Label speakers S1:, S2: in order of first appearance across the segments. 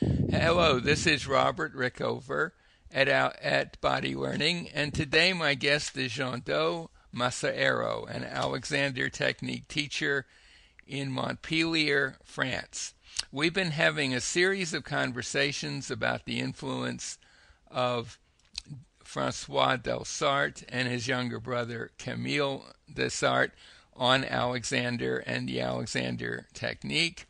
S1: Hello, this is Robert Rickover at, at Body Learning, and today my guest is Jean Do Massaero, an Alexander Technique teacher in Montpellier, France. We've been having a series of conversations about the influence of Francois Delsarte and his younger brother Camille Delsarte on Alexander and the Alexander technique.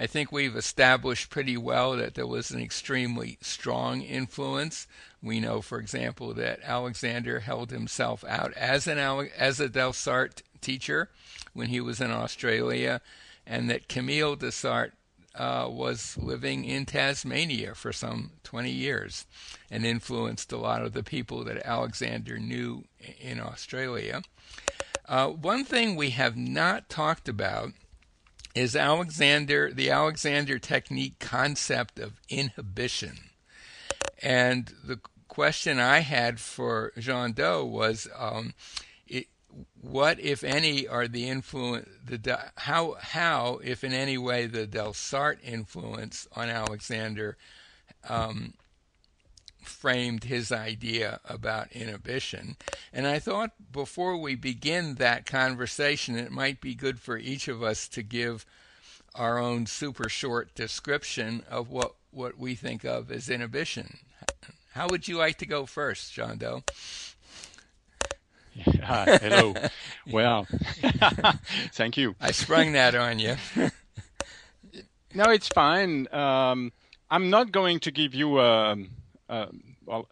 S1: I think we've established pretty well that there was an extremely strong influence. We know, for example, that Alexander held himself out as an as a Delsarte teacher when he was in Australia, and that Camille Delsarte uh, was living in Tasmania for some 20 years and influenced a lot of the people that Alexander knew in Australia. Uh, one thing we have not talked about is Alexander, the Alexander technique concept of inhibition. And the question I had for Jean Doe was, um, it, what, if any, are the influence, the how, how, if in any way, the Delsarte influence on Alexander um, framed his idea about inhibition. And I thought before we begin that conversation, it might be good for each of us to give our own super short description of what, what we think of as inhibition. How would you like to go first, John Doe?
S2: Yeah, hello. well, thank you.
S1: I sprung that on you.
S2: no, it's fine. Um, I'm not going to give you a, a well,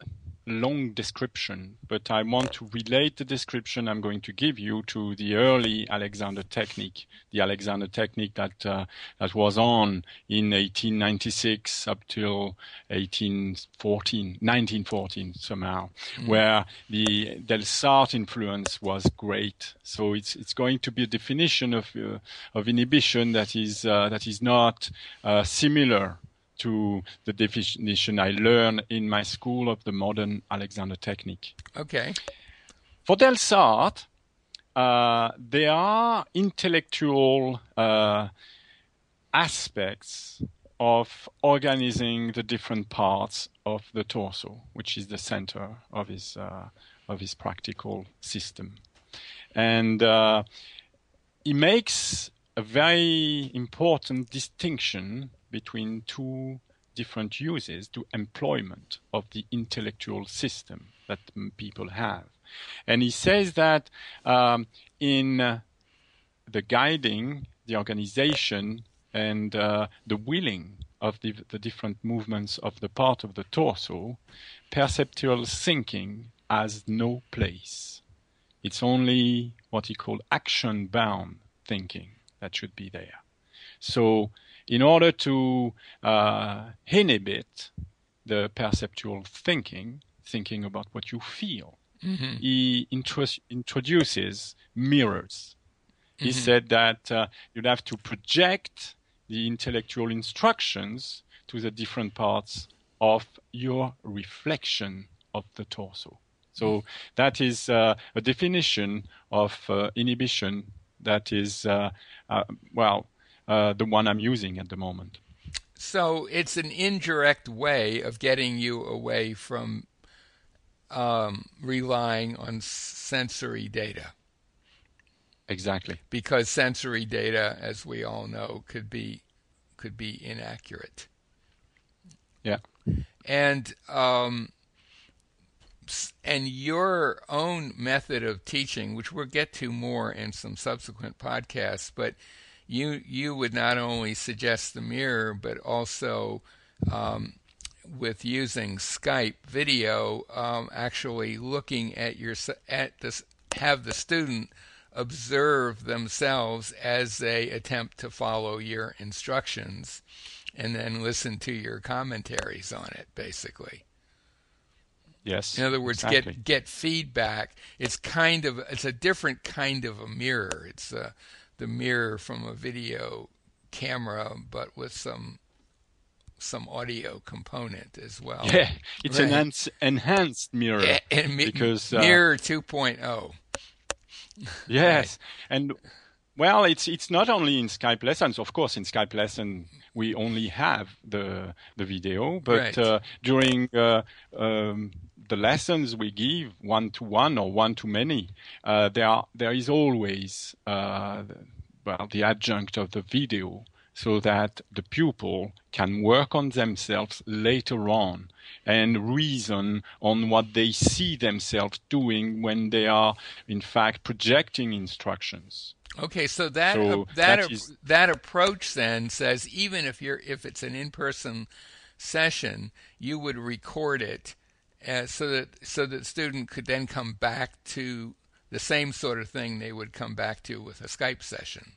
S2: long description, but I want to relate the description I'm going to give you to the early Alexander technique, the Alexander technique that uh, that was on in 1896 up till 1814, 1914 somehow, mm. where the Delsarte influence was great. So it's it's going to be a definition of uh, of inhibition that is uh, that is not uh, similar to the definition I learned in my school of the modern Alexander technique.
S1: Okay.
S2: For Delsarte, uh, there are intellectual uh, aspects of organizing the different parts of the torso, which is the center of his uh, of his practical system, and uh, he makes a very important distinction between two different uses to employment of the intellectual system that people have. And he says that um, in uh, the guiding, the organization, and uh, the willing of the, the, different movements of the part of the torso, perceptual thinking has no place. It's only what he called action bound thinking that should be there. So in order to uh, inhibit the perceptual thinking, thinking about what you feel, mm-hmm. he intro- introduces mirrors. Mm-hmm. He said that uh, you'd have to project the intellectual instructions to the different parts of your reflection of the torso. So mm-hmm. that is uh, a definition of uh, inhibition that is, uh, uh, well, uh, the one I'm using at the moment.
S1: So it's an indirect way of getting you away from um, relying on sensory data.
S2: Exactly.
S1: Because sensory data, as we all know, could be could be inaccurate.
S2: Yeah.
S1: And um, and your own method of teaching, which we'll get to more in some subsequent podcasts, but you you would not only suggest the mirror, but also um, with using Skype video, um, actually looking at your at this have the student observe themselves as they attempt to follow your instructions, and then listen to your commentaries on it, basically.
S2: Yes.
S1: In other words,
S2: exactly.
S1: get get feedback. It's kind of it's a different kind of a mirror. It's a the mirror from a video camera, but with some some audio component as well.
S2: Yeah, it's right. an enhanced mirror
S1: yeah, and mi- because uh, mirror 2.0.
S2: yes, right. and well, it's it's not only in Skype lessons. Of course, in Skype lesson we only have the the video, but
S1: Right.
S2: uh, during uh, um, the lessons we give one to one or one to many, uh, there are, there is always uh, the- well the adjunct of the video, so that the pupil can work on themselves later on and reason on what they see themselves doing when they are in fact projecting instructions.
S1: Okay, so that
S2: So
S1: that
S2: that
S1: ap- that approach then says even if you're if it's an in-person session, you would record it so that so that student could then come back to the same sort of thing they would come back to with a Skype session.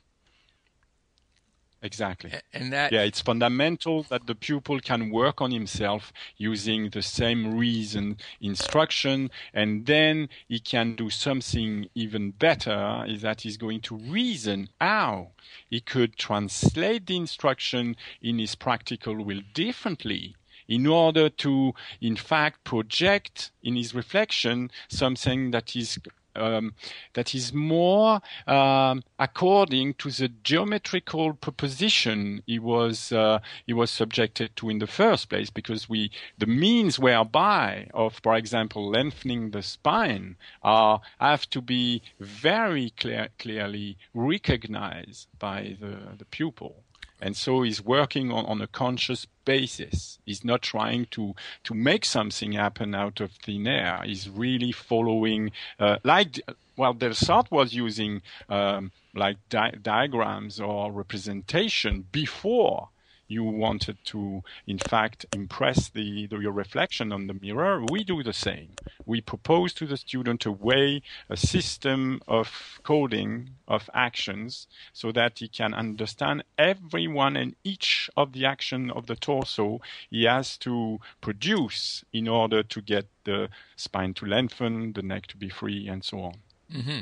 S2: Exactly.
S1: And that
S2: Yeah, it's fundamental that the pupil can work on himself using the same reason instruction, and then he can do something even better is that he's going to reason how he could translate the instruction in his practical will differently in order to, in fact, project in his reflection something that is um, that is more um, according to the geometrical proposition he was uh, he was subjected to in the first place because we the means whereby of for example lengthening the spine are have to be very clear, clearly recognized by the, the pupil and so he's working on, on a conscious basis. He's not trying to to make something happen out of thin air. He's really following, uh, like well, Delsarte was using um, like di- diagrams or representation before you wanted to, in fact, impress the, the, your reflection on the mirror, we do the same. We propose to the student a way, a system of coding of actions so that he can understand every one and each of the action of the torso he has to produce in order to get the spine to lengthen, the neck to be free, and so on.
S1: hmm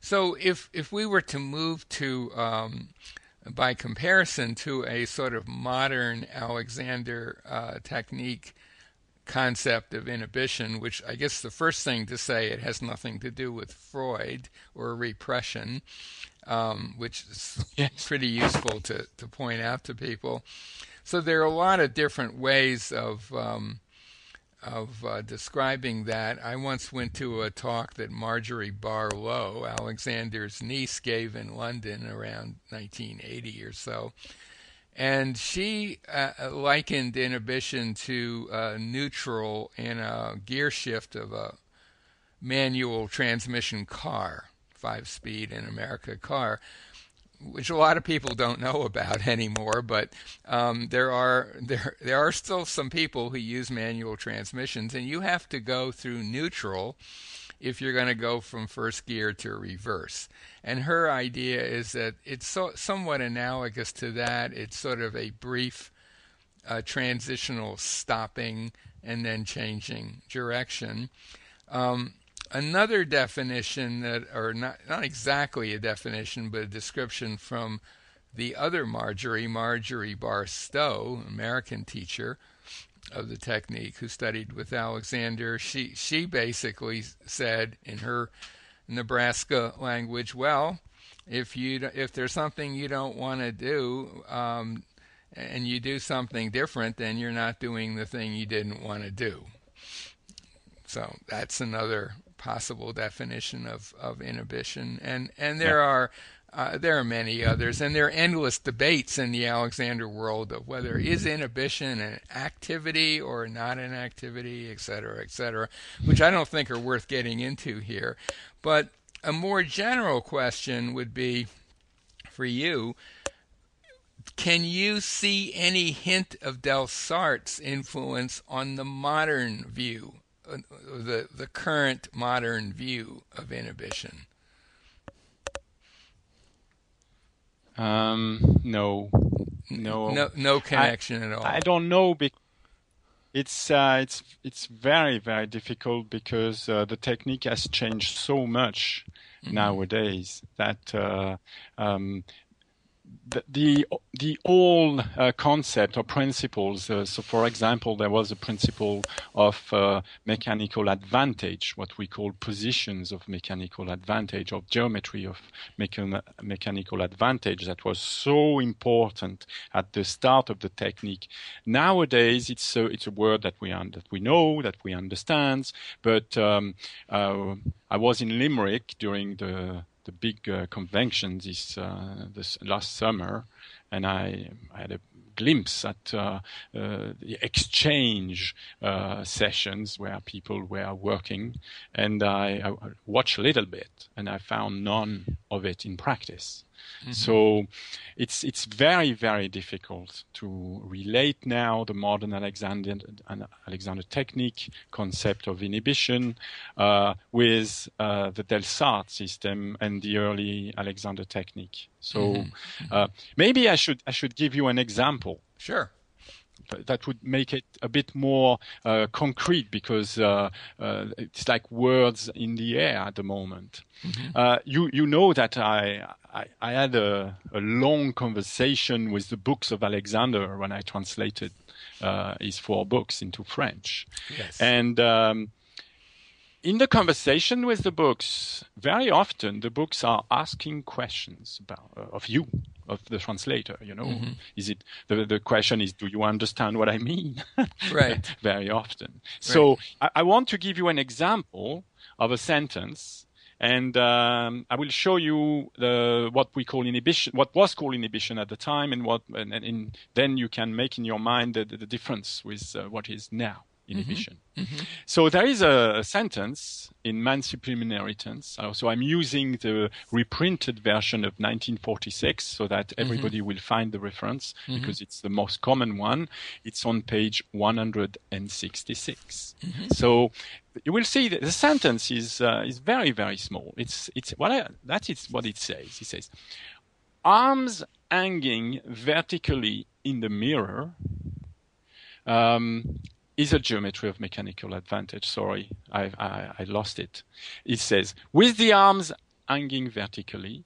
S1: So if if we were to move to um, by comparison to a sort of modern Alexander uh, technique concept of inhibition, which I guess the first thing to say it has nothing to do with Freud or repression, um, which is
S2: Yes.
S1: pretty useful to, to point out to people. So there are a lot of different ways of um, of uh, describing that. I once went to a talk that Marjorie Barlow, Alexander's niece, gave in London around 1980 or so. And she uh, likened inhibition to uh, neutral in a gear shift of a manual transmission car, five speed in America car which a lot of people don't know about anymore, but um, there are there there are still some people who use manual transmissions, and you have to go through neutral if you're going to go from first gear to reverse. And her idea is that it's so, somewhat analogous to that. It's sort of a brief uh, transitional stopping and then changing direction. Um, another definition that, or not, not exactly a definition, but a description from the other Marjorie, Marjorie Barstow, American teacher of the technique who studied with Alexander, she, she basically said in her Nebraska language, well, if you if there's something you don't want to do, um, and you do something different, then you're not doing the thing you didn't want to do. So that's another possible definition of, of inhibition, and and there
S2: Yeah.
S1: are uh, there are many others, and there are endless debates in the Alexander world of whether is inhibition an activity or not an activity, et cetera, et cetera, which I don't think are worth getting into here. But a more general question would be for you. Can you see any hint of Delsarte's influence on the modern view, the the current modern view of inhibition?
S2: Um, no, no,
S1: No, no connection at all.
S2: I don't know. Be- it's uh, it's it's very very difficult because uh, the technique has changed so much
S1: Mm-hmm.
S2: nowadays that uh, um, the the, old uh, concept or principles. Uh, so, for example, there was a principle of uh, mechanical advantage, what we call positions of mechanical advantage, or geometry of mechan- mechanical advantage, that was so important at the start of the technique. Nowadays, it's a, it's a word that we un- that we know, that we understand. But um, uh, I was in Limerick during the the big uh, convention this uh, this last summer, and I, I had a glimpse at uh, uh, the exchange uh, sessions where people were working, and I, I, watched a little bit, and I found none of it in practice. Mm-hmm. So it's it's very very difficult to relate now the modern Alexander Alexander technique concept of inhibition uh, with uh, the Delsarte system and the early Alexander technique. So mm-hmm. uh, maybe I should I should give you an example.
S1: Sure
S2: that would make it a bit more uh, concrete because uh, uh, it's like words in the air at the moment. Mm-hmm. Uh, you you know that I I, I had a, a, long conversation with the books of Alexander when I translated uh, his four books into French,
S1: yes.
S2: and. Um, in the conversation with the books, very often the books are asking questions about uh, of you, of the translator. You know, mm-hmm. is it the the question is, do you understand what I mean?
S1: right.
S2: very often. So right. I, I, want to give you an example of a sentence. And um, I will show you the, what we call inhibition, what was called inhibition at the time, and what, and, and then you can make in your mind the, the difference with uh, what is now inhibition. Mm-hmm. Mm-hmm. So there is a, sentence in Man Supreme Inheritance. Uh, so I'm using the reprinted version of 1946 so that mm-hmm. everybody will find the reference mm-hmm. because it's the most common one. It's on page 166. Mm-hmm. So you will see that the sentence is uh, is very very small. It's it's what I, that is what it says. It says arms hanging vertically in the mirror um, is a geometry of mechanical advantage. Sorry, I, I, I lost it. It says, with the arms hanging vertically,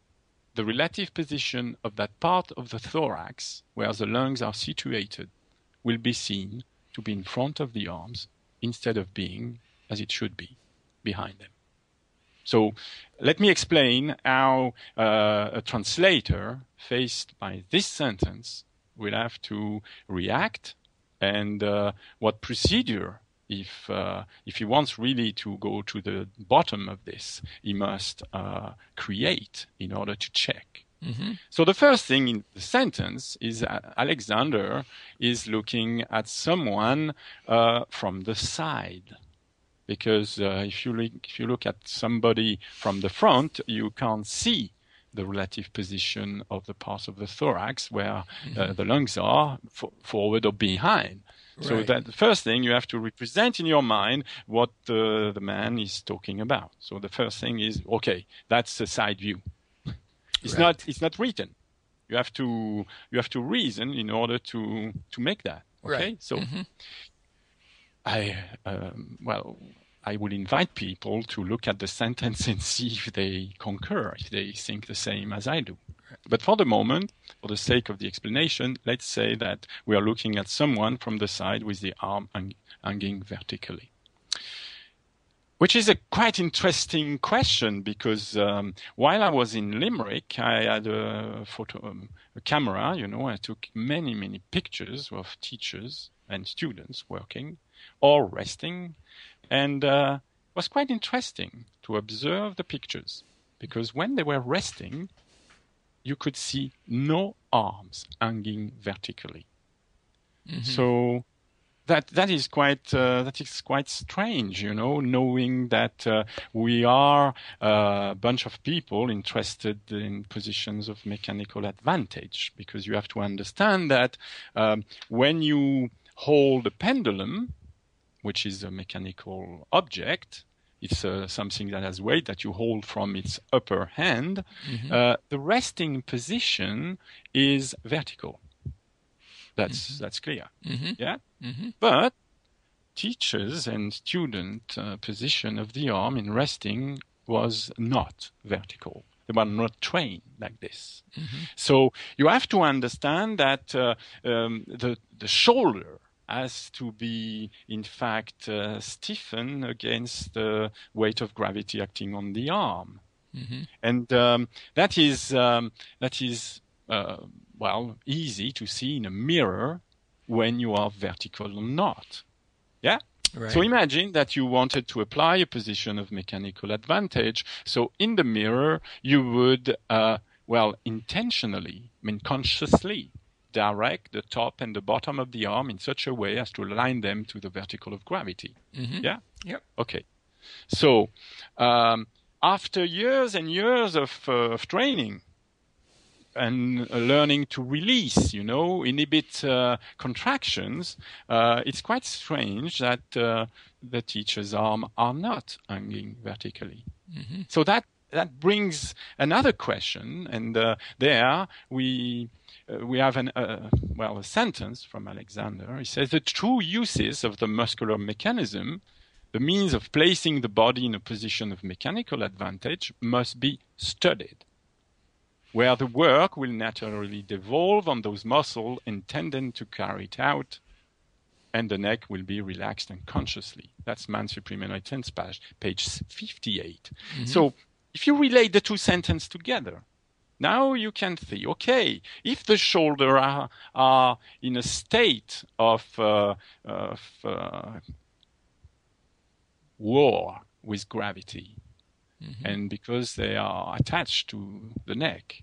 S2: the relative position of that part of the thorax where the lungs are situated will be seen to be in front of the arms instead of being, as it should be, behind them. So let me explain how uh, a translator faced by this sentence will have to react and uh, what procedure if uh, if he wants really to go to the bottom of this, he must uh, create in order to check. Mm-hmm. So the first thing in the sentence is Alexander is looking at someone uh, from the side, because uh, if you look, if you look at somebody from the front, you can't see the relative position of the part of the thorax where uh, mm-hmm. the lungs are for, forward or behind. Right. So that the first thing you have to represent in your mind what the, the man is talking about. So the first thing is okay, that's a side view. It's right. not it's not written. You have to you have to reason in order to to make that. Okay,
S1: right.
S2: so mm-hmm. I um, well I would invite people to look at the sentence and see if they concur, if they think the same as I do. But for the moment, for the sake of the explanation, let's say that we are looking at someone from the side with the arm hang- hanging vertically. Which is a quite interesting question because um, while I was in Limerick, I had a photo, um, a camera. You know, I took many, many pictures of teachers and students working or resting, and uh, it was quite interesting to observe the pictures because when they were resting, you could see no arms hanging vertically. Mm-hmm. So that that is quite uh, that is quite strange, you know, knowing that uh, we are uh, a bunch of people interested in positions of mechanical advantage, because you have to understand that um, when you hold a pendulum, which is a mechanical object, it's uh, something that has weight that you hold from its upper hand. Mm-hmm. Uh, the resting position is vertical. That's mm-hmm. that's clear. Mm-hmm. Yeah, mm-hmm. but teachers and student uh, position of the arm in resting was not vertical. They were not trained like this. Mm-hmm. So you have to understand that uh, um, the the shoulder has to be, in fact, uh, stiffened against the weight of gravity acting on the arm, mm-hmm. and um, that is um, that is uh, well easy to see in a mirror when you are vertical or not. Yeah. Right. So imagine that you wanted to apply a position of mechanical advantage. So in the mirror, you would, uh, well, intentionally, I mean consciously, direct the top and the bottom of the arm in such a way as to align them to the vertical of gravity. Mm-hmm. Yeah?
S1: Yep.
S2: Okay. So, um, after years and years of, uh, of training, and uh, learning to release, you know, inhibit uh, contractions, uh, it's quite strange that uh, the teacher's arm are not hanging vertically. Mm-hmm. So that that brings another question, and uh, there we uh, we have an, uh, well, a sentence from Alexander. He says the true uses of the muscular mechanism, the means of placing the body in a position of mechanical advantage, must be studied, where the work will naturally devolve on those muscles intended to carry it out, and the neck will be relaxed unconsciously. That's Man Supreme Enlightenment page, page 58. Mm-hmm. So if you relate the two sentences together, now you can see, okay, if the shoulder are, are in a state of, uh, of uh, war with gravity, mm-hmm. and because they are attached to the neck,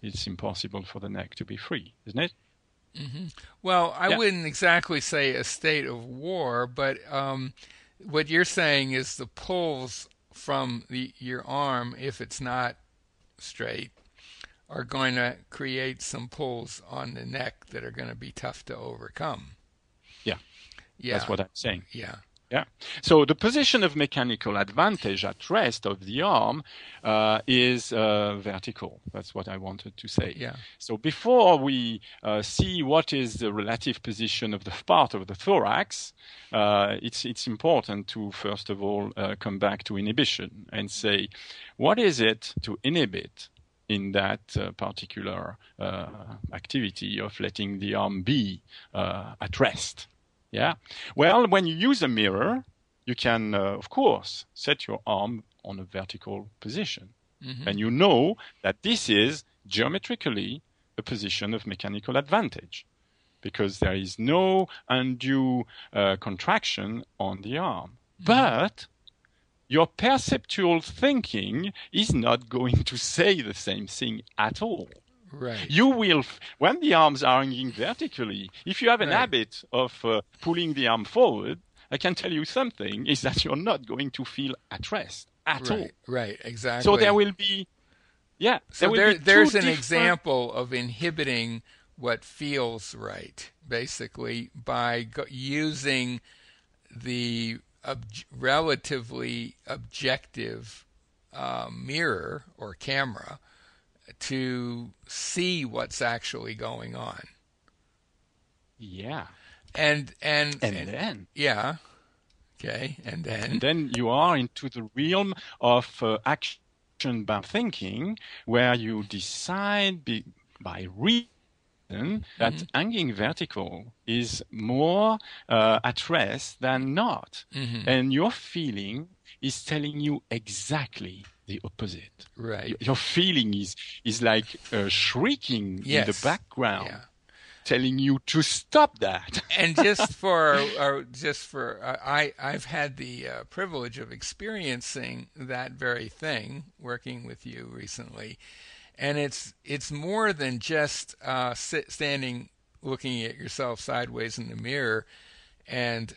S2: it's impossible for the neck to be free, isn't it?
S1: Mm-hmm. Well, I yeah. wouldn't exactly say a state of war, but um, what you're saying is the pulls from the, your arm, if it's not straight, are going to create some pulls on the neck that are going to be tough to overcome.
S2: Yeah. Yeah. That's what I'm saying.
S1: Yeah.
S2: Yeah. So the position of mechanical advantage at rest of the arm uh, is uh, vertical. That's what I wanted to say.
S1: Yeah.
S2: So before we uh, see what is the relative position of the part of the thorax, uh, it's it's important to first of all uh, come back to inhibition and say, what is it to inhibit in that uh, particular uh, activity of letting the arm be uh, at rest. Yeah. Well, when you use a mirror, you can, uh, of course, set your arm on a vertical position. Mm-hmm. And you know that this is geometrically a position of mechanical advantage because there is no undue uh, contraction on the arm. Mm-hmm. But your perceptual thinking is not going to say the same thing at all.
S1: Right.
S2: You will, when the arms are hanging vertically, if you have an right. habit of uh, pulling the arm forward, I can tell you something is that you're not going to feel at rest at
S1: right.
S2: all.
S1: Right, exactly.
S2: So there will be, yeah.
S1: So there, there's an different... example of inhibiting what feels right, basically, by go- using the ob- relatively objective uh, mirror or camera to see what's actually going on.
S2: Yeah.
S1: And and
S2: and, and then
S1: yeah. Okay, and then and
S2: then you are into the realm of uh, action by thinking, where you decide be, by reason that mm-hmm. hanging vertical is more uh, at rest than not. Mm-hmm. And your feeling is telling you exactly the opposite.
S1: Right.
S2: Your feeling is, is like uh, shrieking yes. in the background. Yeah. Telling you to stop that,
S1: and just for uh, just for uh, I I've had the uh, privilege of experiencing that very thing working with you recently, and it's it's more than just uh, sit, standing looking at yourself sideways in the mirror and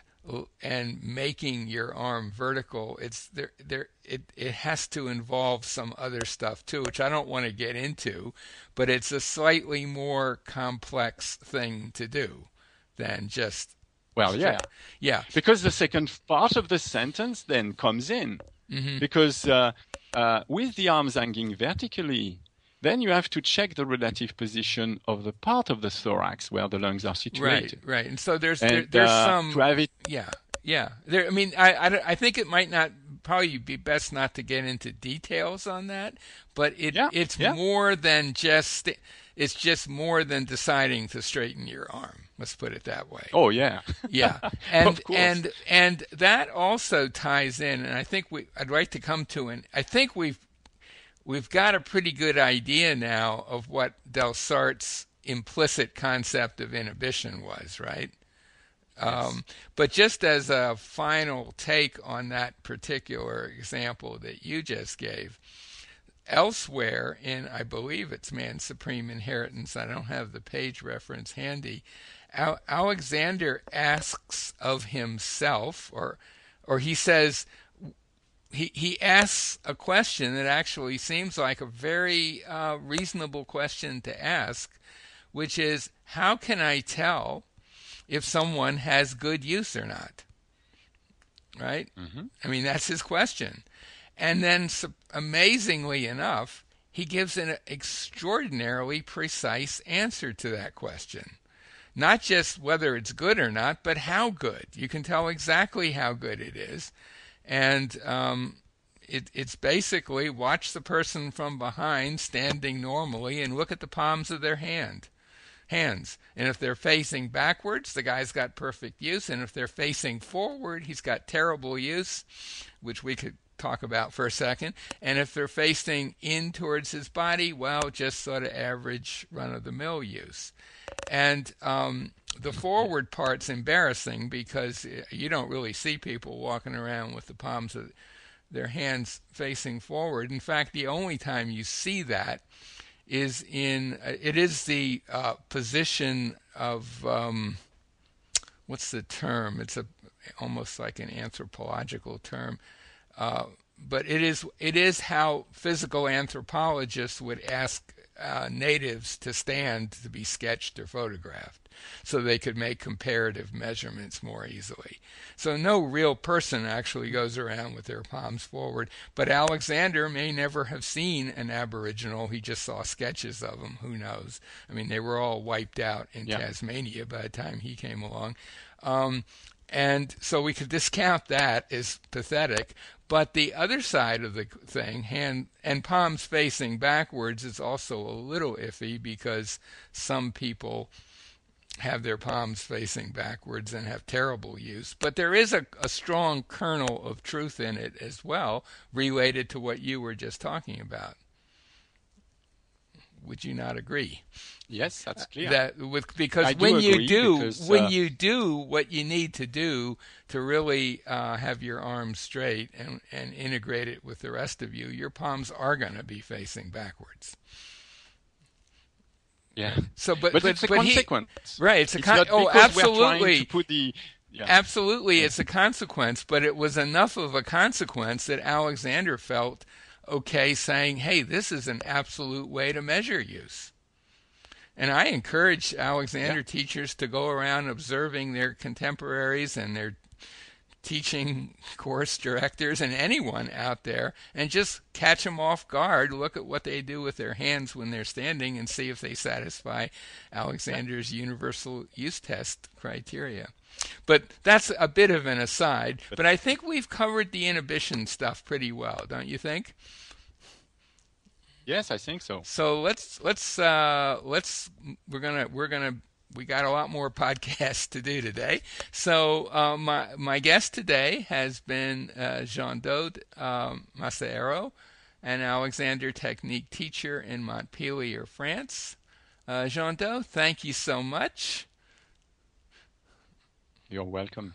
S1: and making your arm vertical it's there there it it has to involve some other stuff too which I don't want to get into but it's a slightly more complex thing to do than just
S2: well yeah.
S1: yeah.
S2: Because the second part of the sentence then comes in. Mm-hmm. because uh, uh, with the arms hanging vertically then you have to check the relative position of the part of the thorax where the lungs are situated.
S1: Right, right. And so there's and, there, there's uh, some
S2: gravity.
S1: Yeah, yeah. There. I mean, I, I, I think it might not probably be best not to get into details on that, but it
S2: Yeah,
S1: it's
S2: yeah.
S1: more than just it's just more than deciding to straighten your arm. Let's put it that way.
S2: Oh yeah.
S1: Yeah, and and and that also ties in, and I think we I'd like to come to an. I think we've we've got a pretty good idea now of what Delsarte's implicit concept of inhibition was, right? Um, but just as a final take on that particular example that you just gave, elsewhere in, I believe it's Man's Supreme Inheritance, I don't have the page reference handy, Al- Alexander asks of himself, or, or he says, he, he asks a question that actually seems like a very uh, reasonable question to ask, which is, how can I tell if someone has good use or not? Right?
S2: Mhm.
S1: I mean, that's his question. And then, amazingly enough, he gives an extraordinarily precise answer to that question. Not just whether it's good or not, but how good. You can tell exactly how good it is. And um, it, it's basically watch the person from behind standing normally and look at the palms of their hand hands. And if they're facing backwards, the guy's got perfect use. And if they're facing forward, he's got terrible use, which we could talk about for a second. And if they're facing in towards his body, well, just sort of average run of the mill use. And um, the forward part's embarrassing because you don't really see people walking around with the palms of their hands facing forward. In fact, the only time you see that is in it is the uh, position of um, what's the term? It's a almost like an anthropological term, uh, but it is it is how physical anthropologists would ask uh, natives to stand to be sketched or photographed, so they could make comparative measurements more easily. So no real person actually goes around with their palms forward. But Alexander may never have seen an Aboriginal. He just saw sketches of them. Who knows? I mean, they were all wiped out in
S2: Yeah.
S1: Tasmania by the time he came along. Um, and so we could discount that as pathetic. But the other side of the thing, hand and palms facing backwards, is also a little iffy because some people have their palms facing backwards and have terrible use. But there is a, a strong kernel of truth in it as well, related to what you were just talking about. Would you not agree?
S2: Yes, that's clear.
S1: That with because
S2: I do
S1: when you do
S2: because,
S1: when
S2: uh,
S1: you do what you need to do to really uh, have your arms straight and and integrate it with the rest of you, your palms are going to be facing backwards.
S2: yeah.
S1: So, but
S2: But, it's a
S1: but he- right? It's a
S2: It's
S1: con- oh, absolutely.
S2: put the yeah.
S1: Absolutely, it's a consequence, but it was enough of a consequence that Alexander felt okay saying, hey, this is an absolute way to measure use. And I encourage Alexander teachers to go around observing their contemporaries and their teaching course directors and anyone out there and just catch them off guard. Look at what they do with their hands when they're standing and see if they satisfy Alexander's universal use test criteria. But that's a bit of an aside. But I think we've covered the inhibition stuff pretty well, don't you think?
S2: Yes, I think so.
S1: So let's let's uh, let's we're gonna we're gonna we got a lot more podcasts to do today. So uh, my my guest today has been uh, Jean Dode um, an Alexander Technique teacher in Montpellier, France. Uh, Jean Dode, thank you so much.
S2: You're welcome.